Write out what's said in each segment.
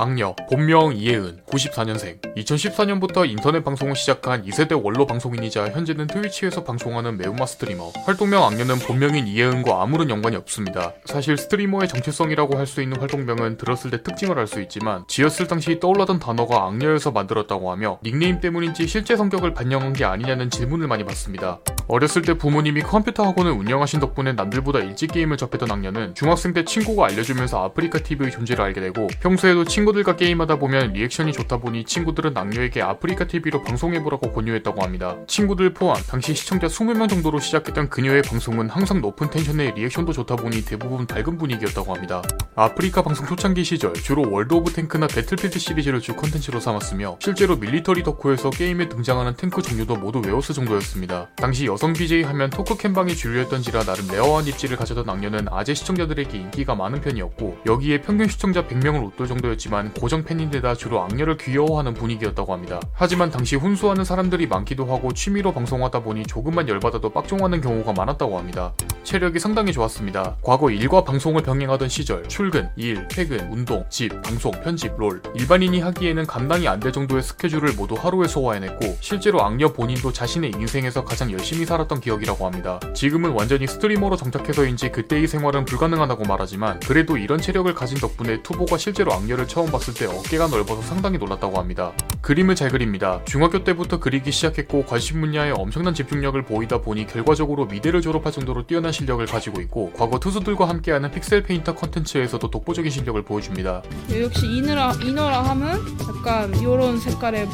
악녀, 본명 이혜은, 94년생. 2014년부터 인터넷 방송을 시작한 2세대 원로 방송인이자 현재는 트위치에서 방송하는 매운맛 스트리머. 활동명 악녀는 본명인 이혜은과 아무런 연관이 없습니다. 사실 스트리머의 정체성이라고 할 수 있는 활동명은 들었을 때 특징을 알 수 있지만 지었을 당시 떠올랐던 단어가 악녀여서 만들었다고 하며 닉네임 때문인지 실제 성격을 반영한 게 아니냐는 질문을 많이 받습니다. 어렸을 때 부모님이 컴퓨터 학원을 운영하신 덕분에 남들보다 일찍 게임을 접했던 악녀는 중학생 때 친구가 알려주면서 아프리카 TV의 존재를 알게 되고 평소에도 친구들과 게임하다 보면 리액션이 좋다 보니 친구들은 악녀에게 아프리카 TV로 방송해보라고 권유했다고 합니다. 친구들 포함 당시 시청자 20명 정도로 시작했던 그녀의 방송은 항상 높은 텐션에 리액션도 좋다 보니 대부분 밝은 분위기였다고 합니다. 아프리카 방송 초창기 시절 주로 월드 오브 탱크나 배틀필드 시리즈를 주 컨텐츠로 삼았으며 실제로 밀리터리 덕후여서 게임에 등장하는 탱크 종류도 모두 외웠을 정도였습니다. 당시 여성 BJ 하면 토크 캠방이 주류였던지라 나름 rare한 입지를 가졌던 악녀는 아재 시청자들에게 인기가 많은 편이었고 여기에 평균 시청자 100명을 웃돌 정도였지만 고정 팬인데다 주로 악녀를 귀여워하는 분위기였다고 합니다. 하지만 당시 훈수하는 사람들이 많기도 하고 취미로 방송하다 보니 조금만 열받아도 빡종하는 경우가 많았다고 합니다. 체력이 상당히 좋았습니다. 과거 일과 방송을 병행하던 시절 출근, 일, 퇴근, 운동, 집, 방송, 편집, 롤 일반인이 하기에는 감당이 안 될 정도의 스케줄을 모두 하루에 소화해냈고 실제로 악녀 본인도 자신의 인생에서 가장 열심히 살았던 기억이라고 합니다. 지금은 완전히 스트리머로 정착해서인지 그때의 생활은 불가능하다고 말하지만 그래도 이런 체력을 가진 덕분에 투보가 실제로 악녀를 처음 봤을 때 어깨가 넓어서 상당히 놀랐다고 합니다. 그림을 잘 그립니다. 중학교 때부터 그리기 시작했고 관심 분야에 엄청난 집중력을 보이다 보니 결과적으로 미대를 졸업할 정도로 뛰어난 실력을 가지고 있고 과거 투수들과 함께하는 픽셀 페인터 컨텐츠에서도 독보적인 실력을 보여줍니다. 역시 이너라 이너라 하면 약간 요런 색깔의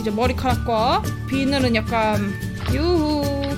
이제 머리카락과 비늘은 약간 유후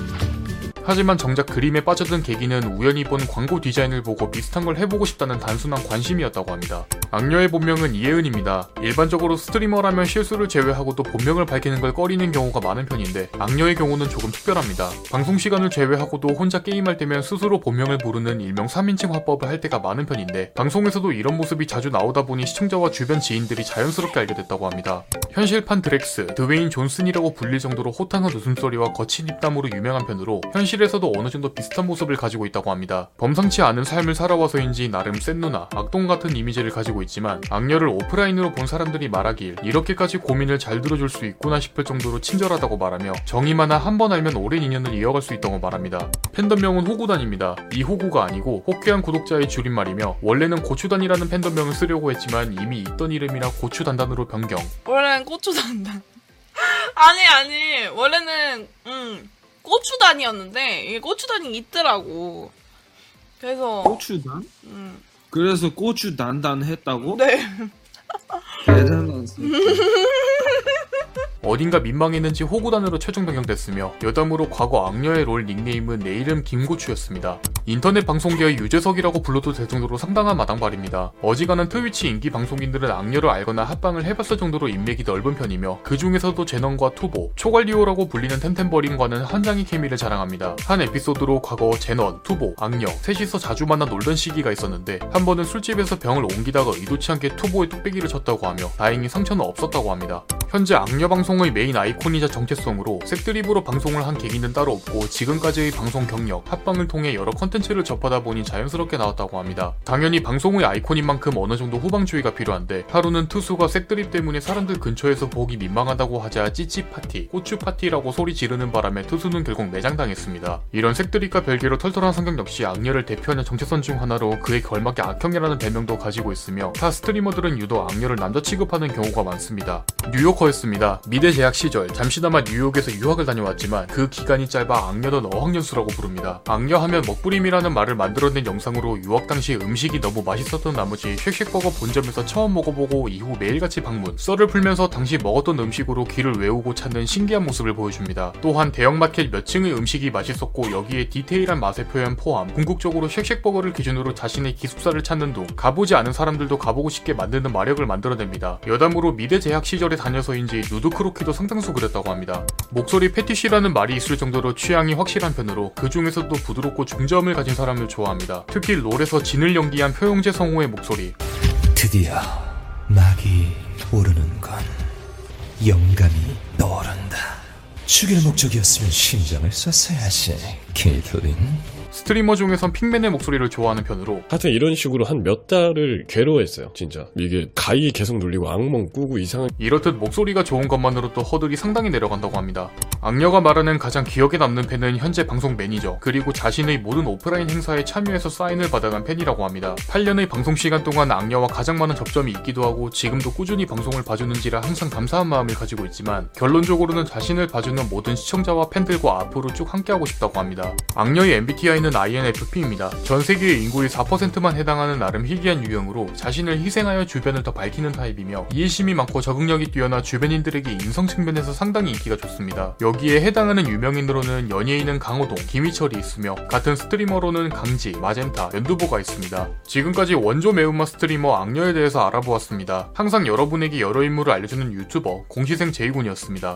하지만 정작 그림에 빠져든 계기는 우연히 본 광고 디자인을 보고 비슷한 걸 해보고 싶다는 단순한 관심이었다고 합니다. 악녀의 본명은 이혜은입니다. 일반적으로 스트리머라면 실수를 제외하고도 본명을 밝히는 걸 꺼리는 경우가 많은 편인데 악녀의 경우는 조금 특별합니다. 방송 시간을 제외하고도 혼자 게임할 때면 스스로 본명을 부르는 일명 3인칭 화법을 할 때가 많은 편인데 방송에서도 이런 모습이 자주 나오다 보니 시청자와 주변 지인들이 자연스럽게 알게 됐다고 합니다. 현실판 드렉스, 드웨인 존슨이라고 불릴 정도로 호탕한 웃음소리와 거친 입담으로 유명한 편으로 현실에서도 어느 정도 비슷한 모습을 가지고 있다고 합니다. 범상치 않은 삶을 살아와서인지 나름 센 누나, 악동 같은 이미지를 가지고 있지만 악녀를 오프라인으로 본 사람들이 말하길 이렇게까지 고민을 잘 들어줄 수 있구나 싶을 정도로 친절하다고 말하며 정이 많아 한 번 알면 오랜 인연을 이어갈 수 있다고 말합니다. 팬덤명은 호구단입니다. 이 호구가 아니고 호쾌한 구독자의 줄임말이며 원래는 고추단이라는 팬덤명을 쓰려고 했지만 이미 있던 이름이라 고추단단으로 변경. 원래는 고추단단. 아니 아니 원래는 음 고추단이었는데 이게 고추단이 있더라고. 그래서 고추단? 음, 그래서 고추 단단 했다고? 네. 대단한 새끼. 어딘가 민망했는지 호구단으로 최종 변경됐으며 여담으로 과거 악녀의 롤 닉네임은 내 이름 김고추였습니다. 인터넷 방송계의 유재석이라고 불러도 될 정도로 상당한 마당발입니다. 어지간한 트위치 인기 방송인들은 악녀를 알거나 합방을 해봤을 정도로 인맥이 넓은 편이며 그 중에서도 제넌과 투보, 초갈리오라고 불리는 템템버린과는 한장의 케미를 자랑합니다. 한 에피소드로 과거 제넌, 투보, 악녀 셋이서 자주 만나 놀던 시기가 있었는데 한 번은 술집에서 병을 옮기다가 의도치 않게 투보의 뚝배기를 쳤다고 하며 다행히 상처는 없었다고 합니다. 현재 악녀 방송의 메인 아이콘이자 정체성으로 색드립으로 방송을 한 계기는 따로 없고 지금까지의 방송 경력, 합방을 통해 여러 컨텐츠를 접하다 보니 자연스럽게 나왔다고 합니다. 당연히 방송의 아이콘인 만큼 어느 정도 후방주의가 필요한데 하루는 투수가 색드립 때문에 사람들 근처에서 보기 민망하다고 하자 찌찌 파티, 고추 파티라고 소리 지르는 바람에 투수는 결국 매장당했습니다. 이런 색드립과 별개로 털털한 성격 역시 악녀를 대표하는 정체성 중 하나로 그에 걸맞게 악형이라는 별명도 가지고 있으며 타 스트리머들은 유독 악녀를 남자 취급하는 경우가 많습니다. 뉴요커였습니다. 미대 재학 시절 잠시나마 뉴욕에서 유학을 다녀왔지만 그 기간이 짧아 악녀는 어학연수라고 부릅니다. 악녀하면 먹부림이라는 말을 만들어낸 영상으로 유학 당시 음식이 너무 맛있었던 나머지 쉑쉑버거 본점에서 처음 먹어보고 이후 매일같이 방문 썰을 풀면서 당시 먹었던 음식으로 길을 외우고 찾는 신기한 모습을 보여줍니다. 또한 대형마켓 몇 층의 음식이 맛있었고 여기에 디테일한 맛의 표현 포함 궁극적으로 쉑쉑버거를 기준으로 자신의 기숙사를 찾는 둥 가보지 않은 사람들도 가보고 싶게 만드는 마력을 만들어냅니다. 여담으로 미대 재학 시절에 다녀서인지 누드 크로키도 상당수 그렸다고 합니다. 목소리 페티시라는 말이 있을 정도로 취향이 확실한 편으로 그 중에서도 부드럽고 중저음을 가진 사람을 좋아합니다. 특히 롤에서 진을 연기한 표용재 성우의 목소리. 드디어 막이 오르는건 영감이 떠오른다. 죽일 목적이었으면 심장을 쐈어야지. 킬토린 스트리머 중에선 핑맨의 목소리를 좋아하는 편으로 하여튼 이런 식으로 한 몇 달을 괴로워했어요 진짜 이게 가위 계속 눌리고 악몽 꾸고 이상한 이렇듯 목소리가 좋은 것만으로도 허들이 상당히 내려간다고 합니다. 악녀가 말하는 가장 기억에 남는 팬은 현재 방송 매니저, 그리고 자신의 모든 오프라인 행사에 참여해서 사인을 받아간 팬이라고 합니다. 8년의 방송 시간 동안 악녀와 가장 많은 접점이 있기도 하고 지금도 꾸준히 방송을 봐주는지라 항상 감사한 마음을 가지고 있지만 결론적으로는 자신을 봐주는 모든 시청자와 팬들과 앞으로 쭉 함께하고 싶다고 합니다. 악녀의 MBTI 는 INFP입니다. 전 세계의 인구의 4%만 해당하는 나름 희귀한 유형으로 자신을 희생하여 주변을 더 밝히는 타입이며 이해심이 많고 적응력이 뛰어나 주변인들에게 인성 측면에서 상당히 인기가 좋습니다. 여기에 해당하는 유명인으로는 연예인은 강호동, 김희철이 있으며 같은 스트리머로는 강지, 마젠타, 연두보가 있습니다. 지금까지 원조 매운맛 스트리머 악녀에 대해서 알아보았습니다. 항상 여러분에게 여러 인물을 알려주는 유튜버 공시생 제이군이었습니다.